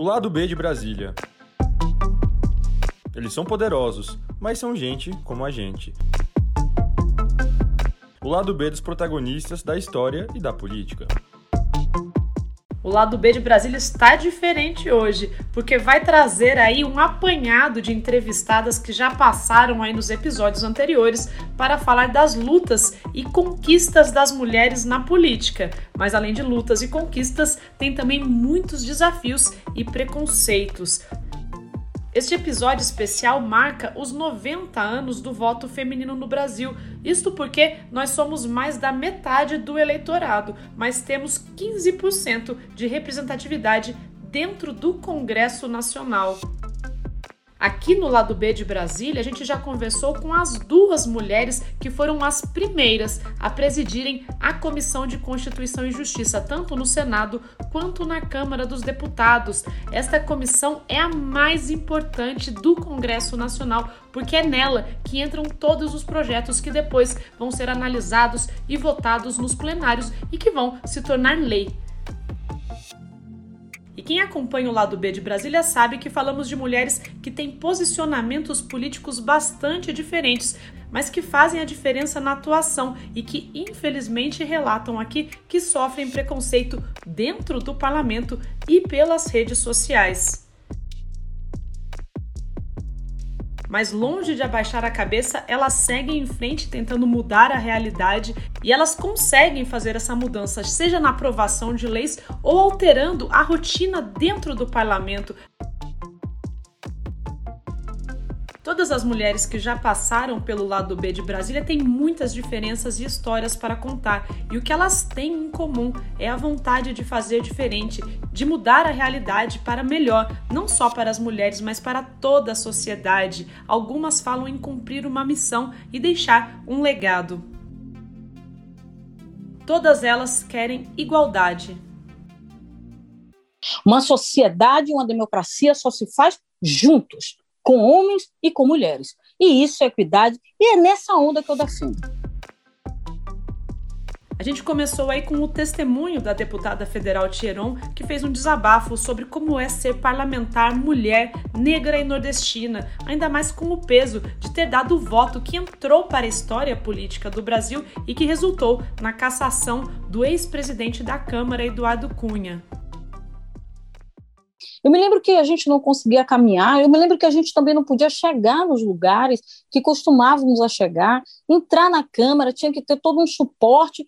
O lado B de Brasília. Eles são poderosos, mas são gente como a gente. O lado B dos protagonistas da história e da política. O lado B de Brasília está diferente hoje, porque vai trazer aí um apanhado de entrevistadas que já passaram aí nos episódios anteriores para falar das lutas e conquistas das mulheres na política. Mas além de lutas e conquistas, tem também muitos desafios e preconceitos. Este episódio especial marca os 90 anos do voto feminino no Brasil. Isto porque nós somos mais da metade do eleitorado, mas temos 15% de representatividade dentro do Congresso Nacional. Aqui no lado B de Brasília, a gente já conversou com as duas mulheres que foram as primeiras a presidirem a Comissão de Constituição e Justiça, tanto no Senado quanto na Câmara dos Deputados. Esta comissão é a mais importante do Congresso Nacional, porque é nela que entram todos os projetos que depois vão ser analisados e votados nos plenários e que vão se tornar lei. E quem acompanha o lado B de Brasília sabe que falamos de mulheres que têm posicionamentos políticos bastante diferentes, mas que fazem a diferença na atuação e que infelizmente relatam aqui que sofrem preconceito dentro do parlamento e pelas redes sociais. Mas longe de abaixar a cabeça, elas seguem em frente tentando mudar a realidade e elas conseguem fazer essa mudança, seja na aprovação de leis ou alterando a rotina dentro do parlamento, Todas as mulheres que já passaram pelo lado B de Brasília têm muitas diferenças e histórias para contar, e o que elas têm em comum é a vontade de fazer diferente, de mudar a realidade para melhor, não só para as mulheres, mas para toda a sociedade. Algumas falam em cumprir uma missão e deixar um legado. Todas elas querem igualdade. Uma sociedade, uma democracia só se faz juntos com homens e com mulheres. E isso é equidade, e é nessa onda que eu defendo. A gente começou aí com o testemunho da deputada federal Tieron, que fez um desabafo sobre como é ser parlamentar mulher, negra e nordestina, ainda mais com o peso de ter dado o voto que entrou para a história política do Brasil e que resultou na cassação do ex-presidente da Câmara, Eduardo Cunha. Eu me lembro que a gente não conseguia caminhar, eu me lembro que a gente também não podia chegar nos lugares que costumávamos a chegar, entrar na Câmara, tinha que ter todo um suporte,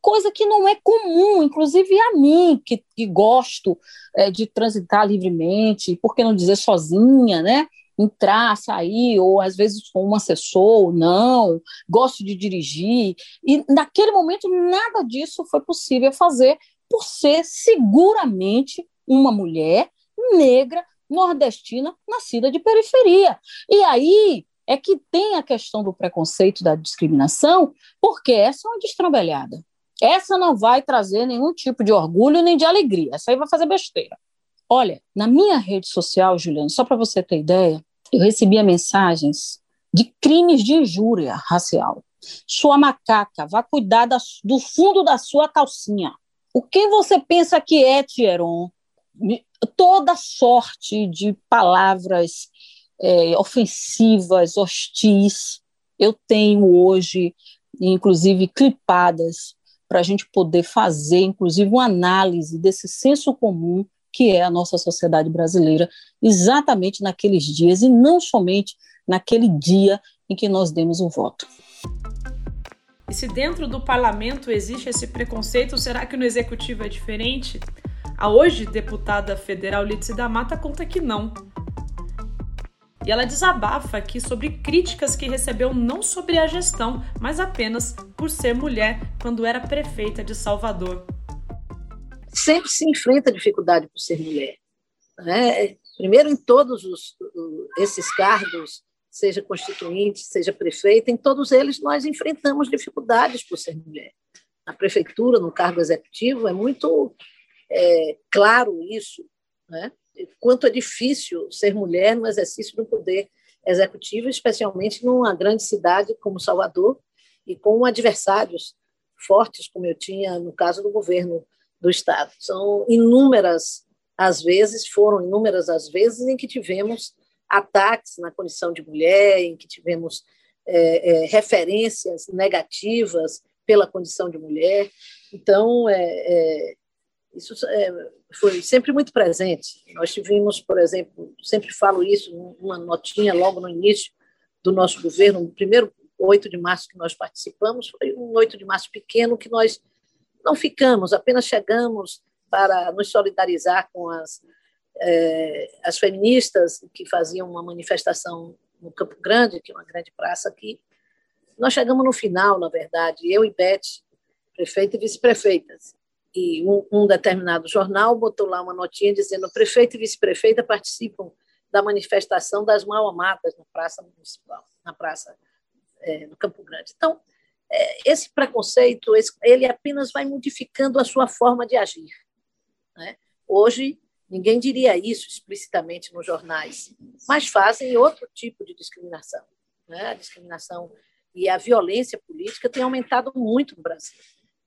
coisa que não é comum, inclusive a mim, que, que gosto é, de transitar livremente, por que não dizer sozinha, né? entrar, sair, ou às vezes com um assessor, não, gosto de dirigir. E naquele momento nada disso foi possível fazer por ser seguramente uma mulher negra, nordestina, nascida de periferia. E aí é que tem a questão do preconceito, da discriminação, porque essa é uma destrambelhada. Essa não vai trazer nenhum tipo de orgulho nem de alegria. Essa aí vai fazer besteira. Olha, na minha rede social, Juliana, só para você ter ideia, eu recebia mensagens de crimes de injúria racial. Sua macaca, vá cuidar da, do fundo da sua calcinha. O que você pensa que é, Tieron? Toda sorte de palavras é, ofensivas, hostis, eu tenho hoje, inclusive clipadas, para a gente poder fazer, inclusive, uma análise desse senso comum que é a nossa sociedade brasileira, exatamente naqueles dias e não somente naquele dia em que nós demos o voto. E se dentro do parlamento existe esse preconceito, será que no executivo é diferente? A hoje deputada federal Lídice da Mata conta que não. E ela desabafa aqui sobre críticas que recebeu não sobre a gestão, mas apenas por ser mulher quando era prefeita de Salvador. Sempre se enfrenta dificuldade por ser mulher. Né? Primeiro, em todos os, esses cargos, seja constituinte, seja prefeita, em todos eles nós enfrentamos dificuldades por ser mulher. Na prefeitura, no cargo executivo, é muito é, claro isso, né? quanto é difícil ser mulher no exercício do poder executivo, especialmente numa grande cidade como Salvador e com adversários fortes, como eu tinha no caso do governo do Estado. São inúmeras às vezes, foram inúmeras as vezes em que tivemos ataques na condição de mulher, em que tivemos é, é, referências negativas pela condição de mulher. Então, é, é isso é, foi sempre muito presente. Nós tivemos, por exemplo, sempre falo isso, uma notinha logo no início do nosso governo, no primeiro 8 de março que nós participamos, foi um 8 de março pequeno que nós não ficamos, apenas chegamos para nos solidarizar com as, é, as feministas que faziam uma manifestação no Campo Grande, que é uma grande praça aqui. Nós chegamos no final, na verdade, eu e Beth, prefeita e vice-prefeitas. E um, um, determinado jornal botou lá uma notinha dizendo: prefeito e vice-prefeita participam da manifestação das mal-amadas na Praça Municipal, na Praça é, no Campo Grande. Então, é, esse preconceito, esse, ele apenas vai modificando a sua forma de agir. Né? Hoje, ninguém diria isso explicitamente nos jornais, mas fazem outro tipo de discriminação. Né? A discriminação e a violência política tem aumentado muito no Brasil.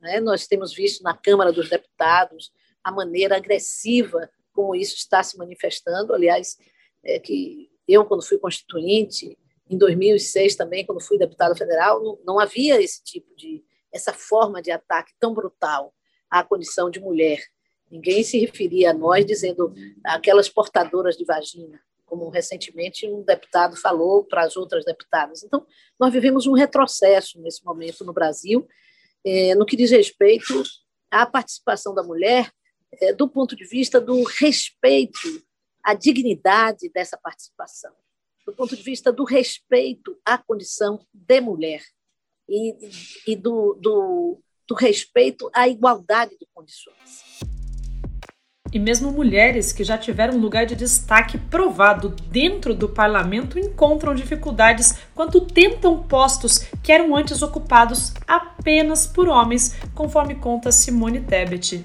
Né? Nós temos visto na Câmara dos Deputados a maneira agressiva como isso está se manifestando. Aliás, é que eu, quando fui constituinte, em 2006 também, quando fui deputada federal, não, não havia esse tipo de, essa forma de ataque tão brutal à condição de mulher. Ninguém se referia a nós dizendo aquelas portadoras de vagina, como recentemente um deputado falou para as outras deputadas. Então, nós vivemos um retrocesso nesse momento no Brasil, é, no que diz respeito à participação da mulher, é, do ponto de vista do respeito à dignidade dessa participação do ponto de vista do respeito à condição de mulher e, e do, do, do respeito à igualdade de condições. E mesmo mulheres que já tiveram lugar de destaque provado dentro do parlamento encontram dificuldades quando tentam postos que eram antes ocupados apenas por homens, conforme conta Simone Tebet.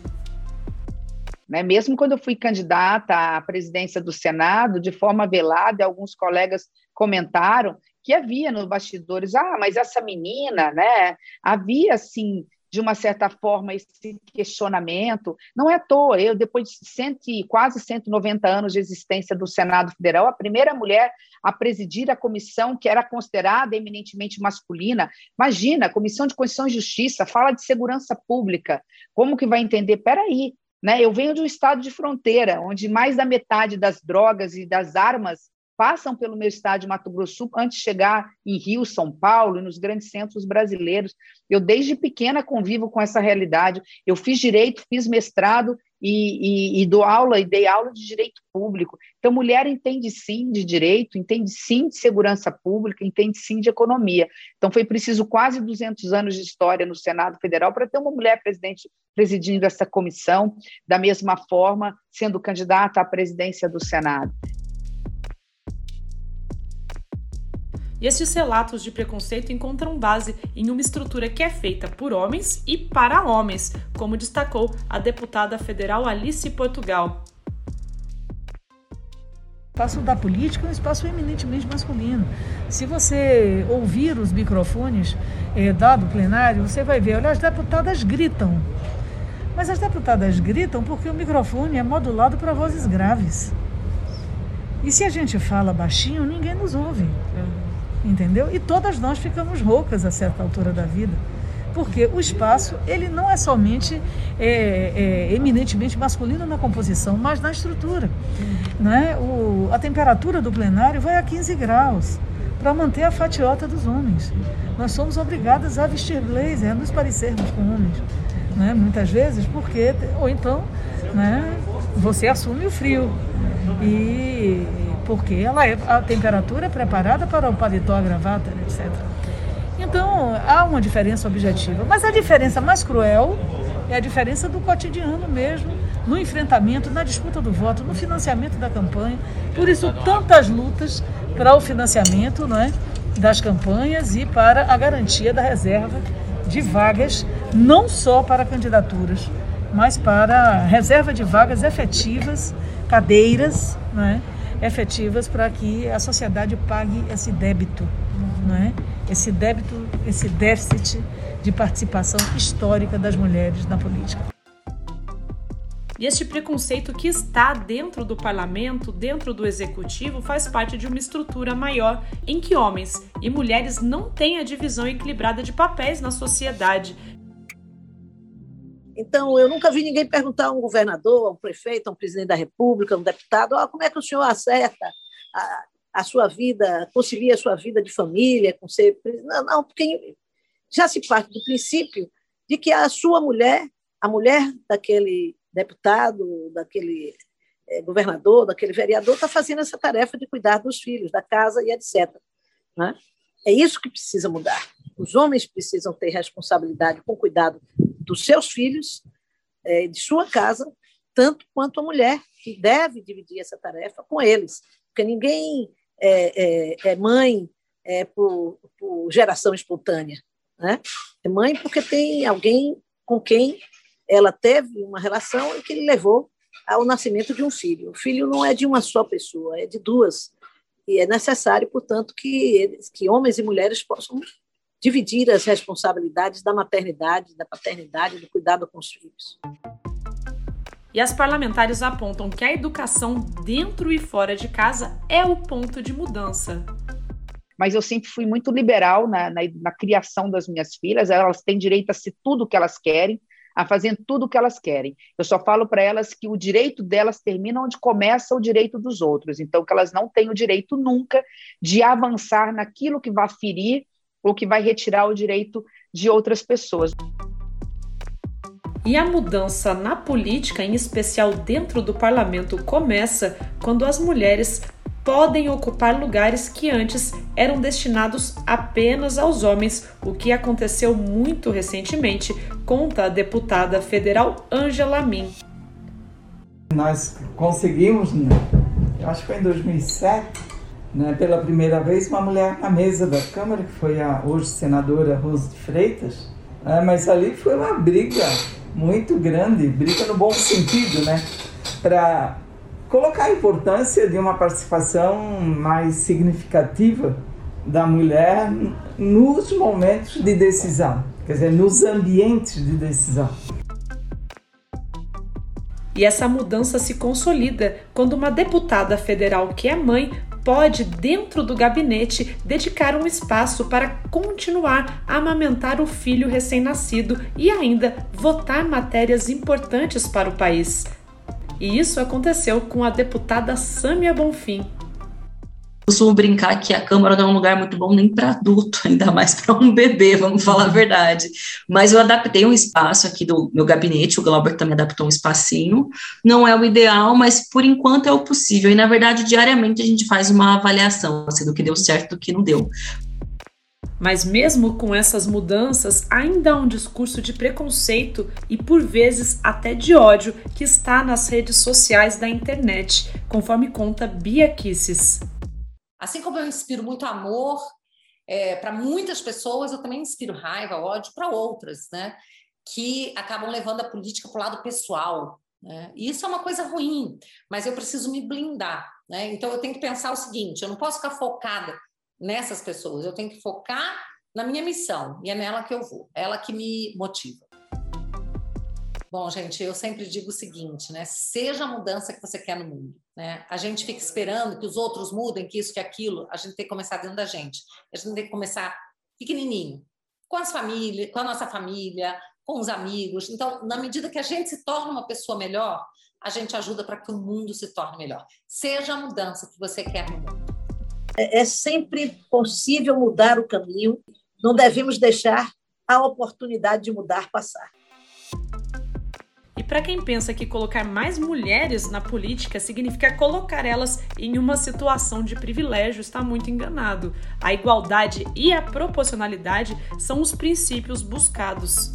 Né? Mesmo quando eu fui candidata à presidência do Senado, de forma velada, alguns colegas comentaram que havia nos bastidores, ah, mas essa menina, né? Havia, assim, de uma certa forma, esse questionamento. Não é à toa, eu, depois de cento, quase 190 anos de existência do Senado Federal, a primeira mulher a presidir a comissão que era considerada eminentemente masculina. Imagina, Comissão de Constituição e Justiça fala de segurança pública. Como que vai entender? Peraí, né? Eu venho de um estado de fronteira, onde mais da metade das drogas e das armas passam pelo meu estado de Mato Grosso antes de chegar em Rio, São Paulo e nos grandes centros brasileiros. Eu, desde pequena, convivo com essa realidade. Eu fiz direito, fiz mestrado e, e, e, dou aula e dei aula de direito público. Então, mulher entende sim de direito, entende sim de segurança pública, entende sim de economia. Então, foi preciso quase 200 anos de história no Senado Federal para ter uma mulher presidente presidindo essa comissão, da mesma forma, sendo candidata à presidência do Senado. E esses relatos de preconceito encontram base em uma estrutura que é feita por homens e para homens, como destacou a deputada federal Alice Portugal. O espaço da política é um espaço eminentemente masculino. Se você ouvir os microfones é, dado plenário, você vai ver, olha, as deputadas gritam. Mas as deputadas gritam porque o microfone é modulado para vozes graves. E se a gente fala baixinho, ninguém nos ouve entendeu? E todas nós ficamos roucas a certa altura da vida, porque o espaço ele não é somente é, é, eminentemente masculino na composição, mas na estrutura. Né? O, a temperatura do plenário vai a 15 graus para manter a fatiota dos homens. Nós somos obrigadas a vestir blazer, a nos parecermos com homens, né? muitas vezes, porque ou então, né? Você assume o frio e porque ela é, a temperatura é preparada para o paletó, a gravata, etc. Então, há uma diferença objetiva. Mas a diferença mais cruel é a diferença do cotidiano mesmo, no enfrentamento, na disputa do voto, no financiamento da campanha. Por isso, tantas lutas para o financiamento não é, das campanhas e para a garantia da reserva de vagas, não só para candidaturas, mas para reserva de vagas efetivas, cadeiras, não é? Efetivas para que a sociedade pague esse débito, não é? esse débito, esse déficit de participação histórica das mulheres na política. E este preconceito que está dentro do parlamento, dentro do executivo, faz parte de uma estrutura maior em que homens e mulheres não têm a divisão equilibrada de papéis na sociedade. Então, eu nunca vi ninguém perguntar a um governador, a um prefeito, a um presidente da República, a um deputado, oh, como é que o senhor acerta a, a sua vida, concilia a sua vida de família com ser. Não, não, porque já se parte do princípio de que a sua mulher, a mulher daquele deputado, daquele é, governador, daquele vereador, está fazendo essa tarefa de cuidar dos filhos, da casa e etc. Né? É isso que precisa mudar. Os homens precisam ter responsabilidade com cuidado dos seus filhos, é, de sua casa, tanto quanto a mulher, que deve dividir essa tarefa com eles. Porque ninguém é, é, é mãe é, por, por, geração espontânea. Né? É mãe porque tem alguém com quem ela teve uma relação e que levou ao nascimento de um filho. O filho não é de uma só pessoa, é de duas. E é necessário, portanto, que, que homens e mulheres possam dividir as responsabilidades da maternidade, da paternidade, do cuidado com os filhos. E as parlamentares apontam que a educação dentro e fora de casa é o ponto de mudança. Mas eu sempre fui muito liberal na, na, na criação das minhas filhas, elas têm direito a ser tudo o que elas querem, a fazer tudo o que elas querem. Eu só falo para elas que o direito delas termina onde começa o direito dos outros. Então, que elas não têm o direito nunca de avançar naquilo que vai ferir ou que vai retirar o direito de outras pessoas. E a mudança na política, em especial dentro do parlamento, começa quando as mulheres podem ocupar lugares que antes eram destinados apenas aos homens, o que aconteceu muito recentemente, conta a deputada federal Angela Min. Nós conseguimos, né, eu acho que foi em 2007, né, pela primeira vez, uma mulher na mesa da Câmara, que foi a hoje senadora Rose de Freitas, né, mas ali foi uma briga muito grande, briga no bom sentido, né, para colocar a importância de uma participação mais significativa da mulher nos momentos de decisão, quer dizer, nos ambientes de decisão. E essa mudança se consolida quando uma deputada federal que é mãe pode, dentro do gabinete, dedicar um espaço para continuar a amamentar o filho recém-nascido e ainda votar matérias importantes para o país. E isso aconteceu com a deputada Sâmia Bonfim, costumo brincar que a Câmara não é um lugar muito bom nem para adulto, ainda mais para um bebê, vamos falar a verdade. Mas eu adaptei um espaço aqui do meu gabinete, o Glauber também adaptou um espacinho. Não é o ideal, mas por enquanto é o possível. E na verdade, diariamente a gente faz uma avaliação assim, do que deu certo e do que não deu. Mas mesmo com essas mudanças, ainda há um discurso de preconceito e por vezes até de ódio que está nas redes sociais da internet, conforme conta Bia Kisses. Assim como eu inspiro muito amor é, para muitas pessoas, eu também inspiro raiva, ódio para outras, né? Que acabam levando a política para o lado pessoal. Né? E isso é uma coisa ruim, mas eu preciso me blindar. Né? Então eu tenho que pensar o seguinte: eu não posso ficar focada nessas pessoas, eu tenho que focar na minha missão, e é nela que eu vou, ela que me motiva. Bom, gente, eu sempre digo o seguinte, né? Seja a mudança que você quer no mundo, né? A gente fica esperando que os outros mudem, que isso, que aquilo. A gente tem que começar dentro da gente. A gente tem que começar pequenininho, com as famílias, com a nossa família, com os amigos. Então, na medida que a gente se torna uma pessoa melhor, a gente ajuda para que o mundo se torne melhor. Seja a mudança que você quer no mundo. É, é sempre possível mudar o caminho. Não devemos deixar a oportunidade de mudar passar. Para quem pensa que colocar mais mulheres na política significa colocar elas em uma situação de privilégio, está muito enganado. A igualdade e a proporcionalidade são os princípios buscados.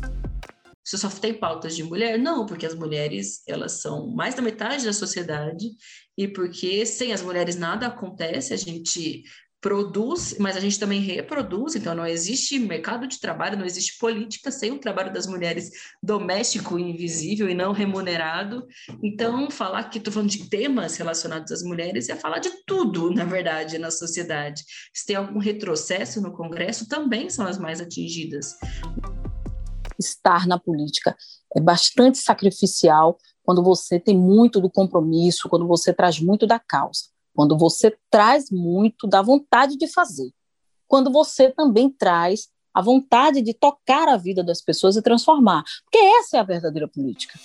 Você só tem pautas de mulher? Não, porque as mulheres elas são mais da metade da sociedade e porque sem as mulheres nada acontece. A gente produz, mas a gente também reproduz, então não existe mercado de trabalho, não existe política sem o trabalho das mulheres doméstico, invisível e não remunerado. Então, falar que estou falando de temas relacionados às mulheres é falar de tudo, na verdade, na sociedade. Se tem algum retrocesso no Congresso, também são as mais atingidas. estar na política. É bastante sacrificial quando você tem muito do compromisso, quando você traz muito da causa, quando você traz muito da vontade de fazer, quando você também traz a vontade de tocar a vida das pessoas e transformar, porque essa é a verdadeira política.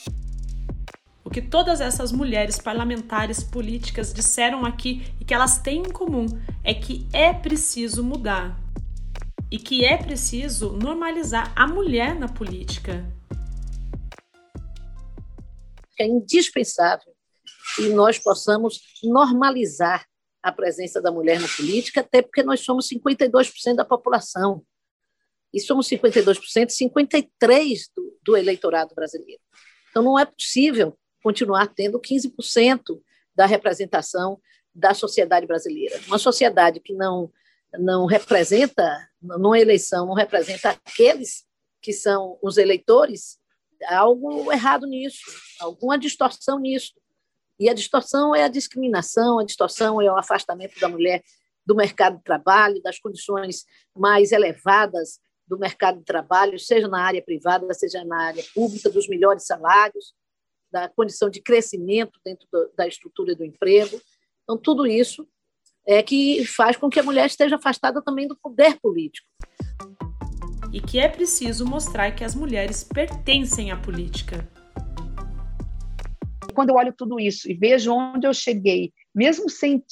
O que todas essas mulheres parlamentares políticas disseram aqui e que elas têm em comum é que é preciso mudar e que é preciso normalizar a mulher na política. É indispensável que nós possamos normalizar a presença da mulher na política, até porque nós somos 52% da população. E somos 52%, 53% do, do eleitorado brasileiro. Então, não é possível continuar tendo 15% da representação da sociedade brasileira. Uma sociedade que não não representa, numa eleição, não representa aqueles que são os eleitores, há algo errado nisso, alguma distorção nisso. E a distorção é a discriminação, a distorção é o afastamento da mulher do mercado de trabalho, das condições mais elevadas do mercado de trabalho, seja na área privada, seja na área pública, dos melhores salários, da condição de crescimento dentro da estrutura do emprego. Então, tudo isso é que faz com que a mulher esteja afastada também do poder político. E que é preciso mostrar que as mulheres pertencem à política. Quando eu olho tudo isso e vejo onde eu cheguei, mesmo sem,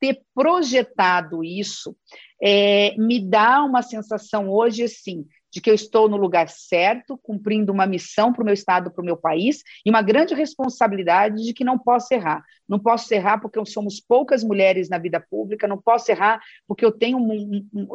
ter projetado isso, é, me dá uma sensação hoje assim de que eu estou no lugar certo, cumprindo uma missão para o meu estado, para o meu país, e uma grande responsabilidade de que não posso errar. Não posso errar porque somos poucas mulheres na vida pública, não posso errar porque eu tenho,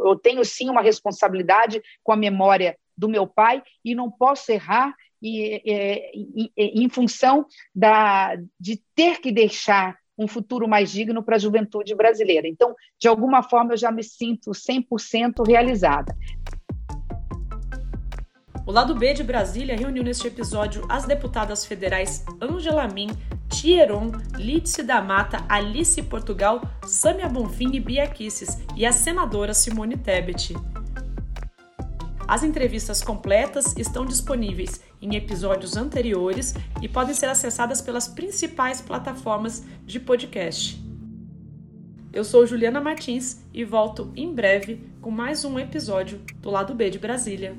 eu tenho sim uma responsabilidade com a memória do meu pai, e não posso errar e, e, e, em função da, de ter que deixar um futuro mais digno para a juventude brasileira. Então, de alguma forma, eu já me sinto 100% realizada. O lado B de Brasília reuniu neste episódio as deputadas federais Angela Min, Tieron, Lídice da Mata, Alice Portugal, Sâmia Bonfim e Bia Kisses e a senadora Simone Tebet. As entrevistas completas estão disponíveis em episódios anteriores e podem ser acessadas pelas principais plataformas de podcast. Eu sou Juliana Martins e volto em breve com mais um episódio do Lado B de Brasília.